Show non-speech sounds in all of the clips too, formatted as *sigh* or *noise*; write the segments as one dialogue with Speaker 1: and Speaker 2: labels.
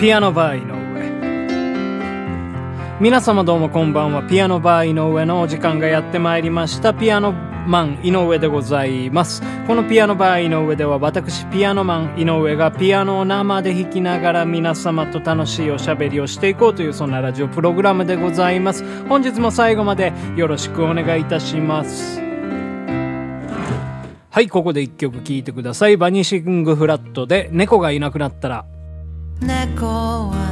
Speaker 1: ピアノバー井上。皆様どうもこんばんは。ピアノバー井上のお時間がやってまいりました。ピアノマン井上でございます。このピアノバー井上では私ピアノマン井上がピアノを生で弾きながら皆様と楽しいおしゃべりをしていこうというそんなラジオプログラムでございます。本日も最後までよろしくお願いいたします。はいここで一曲聴いてください。バニシングフラットで猫がいなくなったら。
Speaker 2: 猫は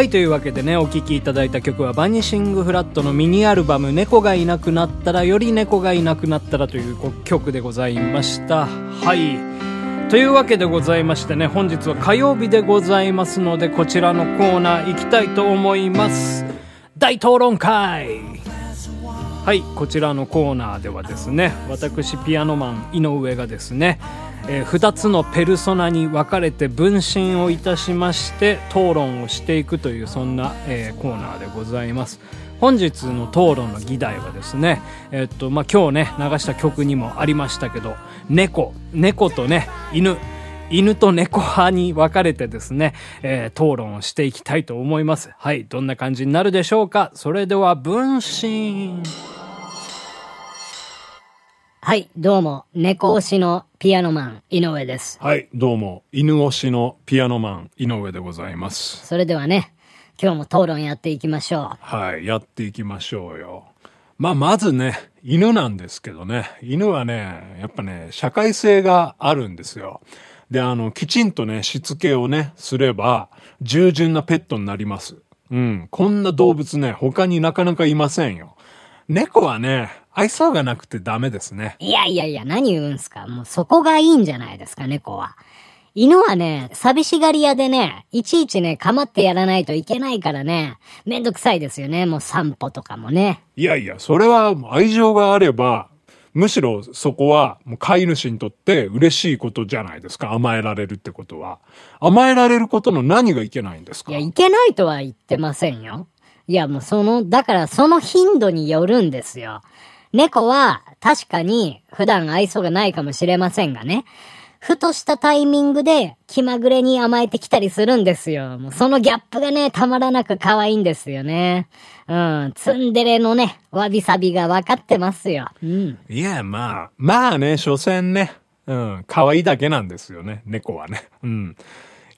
Speaker 1: はい、というわけでね、お聴きいただいた曲は、バニシングフラットのミニアルバム、猫がいなくなったら、より猫がいなくなったらという曲でございました。はい。というわけでございましてね、本日は火曜日でございますので、こちらのコーナー行きたいと思います。大討論会はい、こちらのコーナーではですね、私ピアノマン井上がですね、えー2つのペルソナに分かれて分身をいたしまして討論をしていくというそんな、えーコーナーでございます。本日の討論の議題はですね、えっと、まあ、今日ね、流した曲にもありましたけど、猫、猫とね、犬、犬と猫派に分かれてですね、えー討論をしていきたいと思います。はい、どんな感じになるでしょうかそれでは、分身。
Speaker 3: はい、どうも、猫推しのピアノマン、井上です。
Speaker 4: はい、どうも、犬推しのピアノマン、井上でございます。
Speaker 3: それではね、今日も討論やっていきましょ
Speaker 4: はい、やっていきましょうよ。まあ、まずね、犬なんですけどね、犬はね、やっぱね、社会性があるんですよ。で、あの、きちんとね、しつけをね、すれば、従順なペットになります。うん、こんな動物ね、他になかなかいませんよ。猫はね、愛想がなくてダメですね。
Speaker 3: う。いやいやいや、何言うんすか。もうそこがいいんじゃないですか、猫は。犬はね、寂しがり屋でね、いちいちね、構ってやらないといけないからね、めんどくさいですよね、もう散歩とかもね。
Speaker 4: いやいや、それは愛情があれば、むしろそこはもう飼い主にとって嬉しいことじゃないですか。甘えられるってことは。甘えられることの何がいけないんですか？
Speaker 3: いや、いけないとは言ってませんよ。いや、もうその、だからその頻度によるんですよ。猫は確かに普段愛想がないかもしれませんがね。ふとしたタイミングで気まぐれに甘えてきたりするんですよ。もうそのギャップがね、たまらなく可愛いんですよね。うん、ツンデレのね、わびさびが分かってますよ。うん。
Speaker 4: いや、まあ、まあね、所詮ね、うん、可愛いだけなんですよね、猫はね。うん。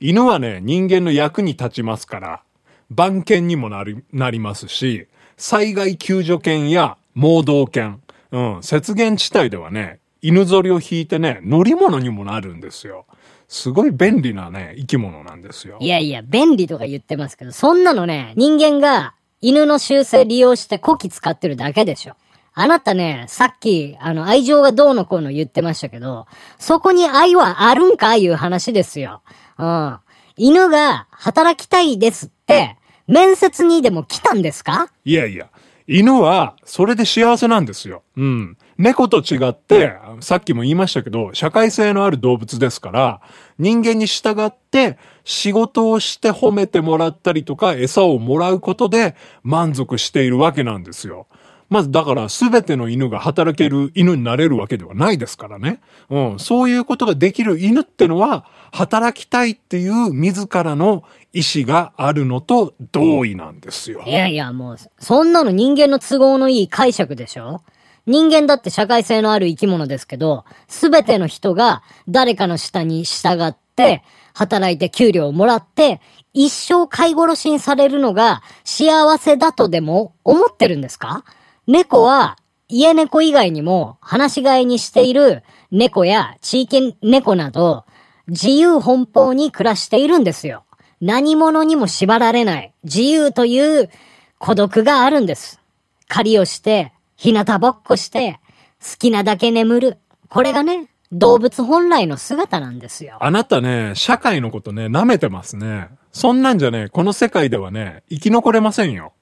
Speaker 4: 犬はね、人間の役に立ちますから、番犬にもなり、なりますし、災害救助犬や盲導犬、うん、雪原地帯ではね、犬ぞりを引いてね、乗り物にもなるんですよ。すごい便利なね、生き物なんですよ。
Speaker 3: いやいや、便利とか言ってますけど、そんなのね、人間が犬の習性利用して古希使ってるだけでしょ。あなたね、さっき、あの、愛情がどうのこうの言ってましたけど、そこに愛はあるんかいう話ですよ。うん。犬が働きたいですって、面接にでも来たんですか？
Speaker 4: いやいや、犬はそれで幸せなんですよ。うん。猫と違って、さっきも言いましたけど、社会性のある動物ですから、人間に従って仕事をして褒めてもらったりとか餌をもらうことで満足しているわけなんですよ。まずだから全ての犬が働ける犬になれるわけではないですからね。うん。そういうことができる犬ってのは、働きたいっていう自らの意志があるのと同意なんですよ。
Speaker 3: いやいや、もう、そんなの人間の都合のいい解釈でしょ？人間だって社会性のある生き物ですけど、すべての人が誰かの下に従って、働いて給料をもらって、一生飼い殺しにされるのが幸せだとでも思ってるんですか？猫は、家猫以外にも、放し飼いにしている猫や地域猫など、自由奔放に暮らしているんですよ。何者にも縛られない、自由という孤独があるんです。狩りをして、日向ぼっこして、好きなだけ眠る。これがね、動物本来の姿なんですよ。
Speaker 4: あなたね、社会のことね、舐めてますね。そんなんじゃね、この世界ではね、生き残れませんよ。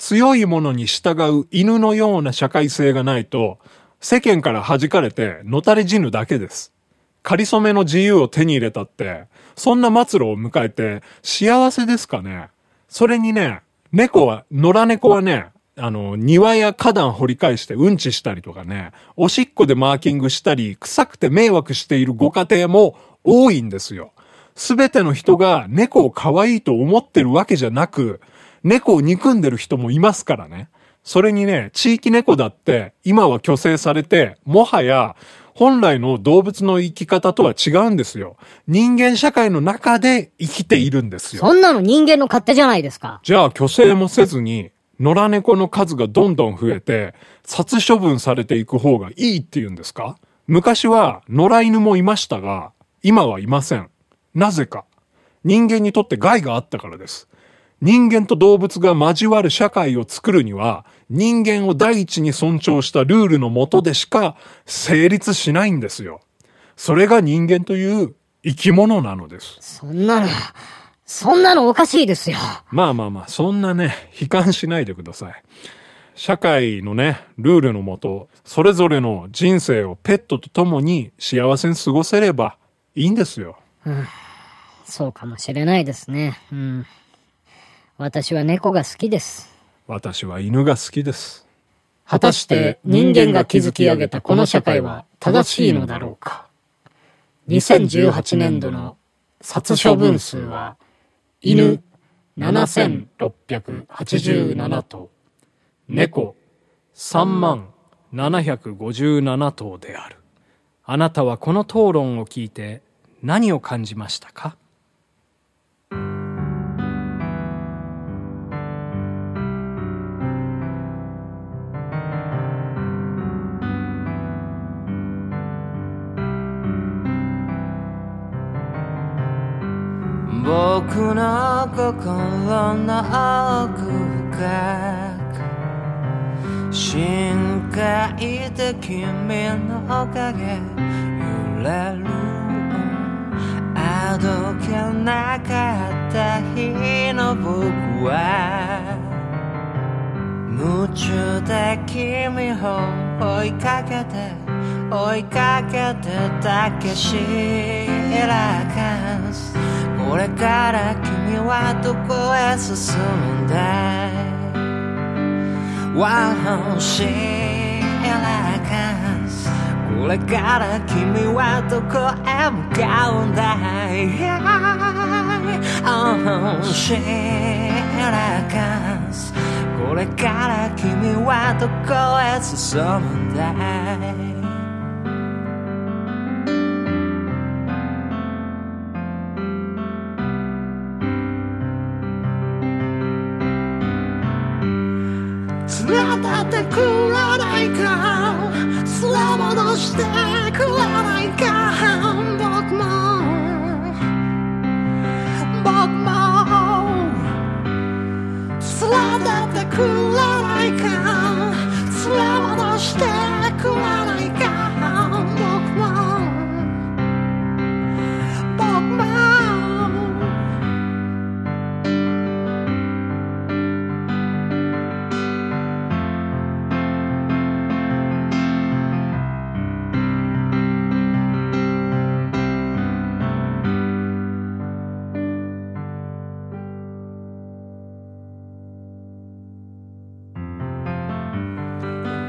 Speaker 4: 強いものに従う犬のような社会性がないと、世間から弾かれて、のたれ死ぬだけです。仮初めの自由を手に入れたって、そんな末路を迎えて、幸せですかね。それにね、猫は、野良猫はね、あの、庭や花壇掘り返してうんちしたりとかね、おしっこでマーキングしたり、臭くて迷惑しているご家庭も多いんですよ。すべての人が猫を可愛いと思ってるわけじゃなく、猫を憎んでる人もいますからね。それにね、地域猫だって今は虚勢されて、もはや本来の動物の生き方とは違うんですよ。人間社会の中で生きているんですよ。
Speaker 3: そんなの人間の勝手じゃないですか。
Speaker 4: じゃあ虚勢もせずに、野良猫の数がどんどん増えて、殺処分されていく方がいいって言うんですか？昔は野良犬もいましたが、今はいません。なぜか。人間にとって害があったからです。人間と動物が交わる社会を作るには、人間を第一に尊重したルールのもとでしか成立しないんですよ。それが人間という生き物なのです。
Speaker 3: そんなの、そんなのおかしいですよ。
Speaker 4: まあまあまあ、そんなね、悲観しないでください。社会のね、ルールのもと、それぞれの人生をペットと共に幸せに過ごせればいいんですよ。
Speaker 3: そうかもしれないですね。うん。私は猫が好きです。
Speaker 4: 私は犬が好きです。
Speaker 3: 果たして人間が築き上げたこの社会は正しいのだろうか。2018年度の殺処分数は犬7687頭、
Speaker 1: 猫3万757頭である。あなたはこの討論を聞いて何を感じましたか？
Speaker 2: 僕の心の奥深く深海で君の影揺れる。あどけなかった日の僕は夢中で君を追いかけて追いかけてたけしらかす。これから君はどこへ進むんだい One シらかすこれから君はどこへ向かうんだい Oh シらかすこれから君はどこへ進むんだい？れ戻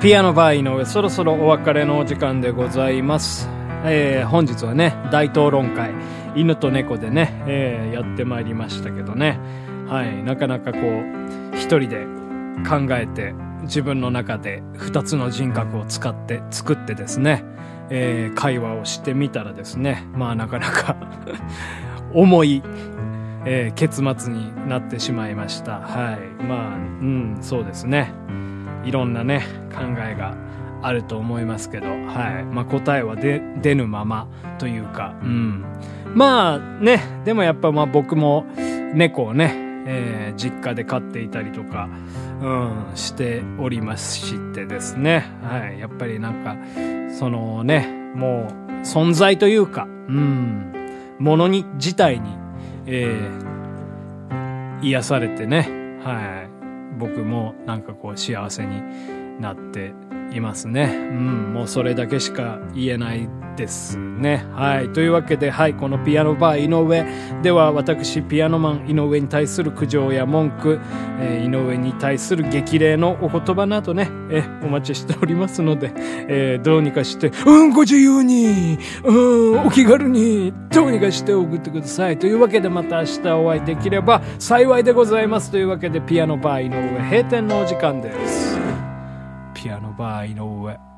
Speaker 1: ピアノバー井上、そろそろお別れのお時間でございます。えー本日はね、大討論会、犬と猫でね、えーやってまいりましたけどね。はい、なかなかこう、一人で考えて、自分の中で二つの人格を使って、作ってですね、えー会話をしてみたらですね、まあなかなか *laughs* 重い、えー結末になってしまいました。はい。まあ、うん、そうですね。いろんなね、考えがあると思いますけど、はい。まあ答えは出、ぬままというか、うん。まあね、でもやっぱまあ僕も猫をね、えー実家で飼っていたりとか、うん、しておりますしってですね。はい。やっぱりなんか、そのね、もう存在というか、うん、ものに、自体に、えー癒されてね、はい。僕もなんかこう幸せになっていますね。うん、もうそれだけしか言えないですね。はい。というわけで、はい、このピアノバー井上では私、ピアノマン井上に対する苦情や文句、えー井上に対する激励のお言葉などね、えお待ちしておりますので、えーどうにかして、うん、ご自由に、うん、お気軽に、どうにかして送ってください。というわけでまた明日お会いできれば幸いでございます。というわけで、ピアノバー井上閉店のお時間です。ピアノバー井上。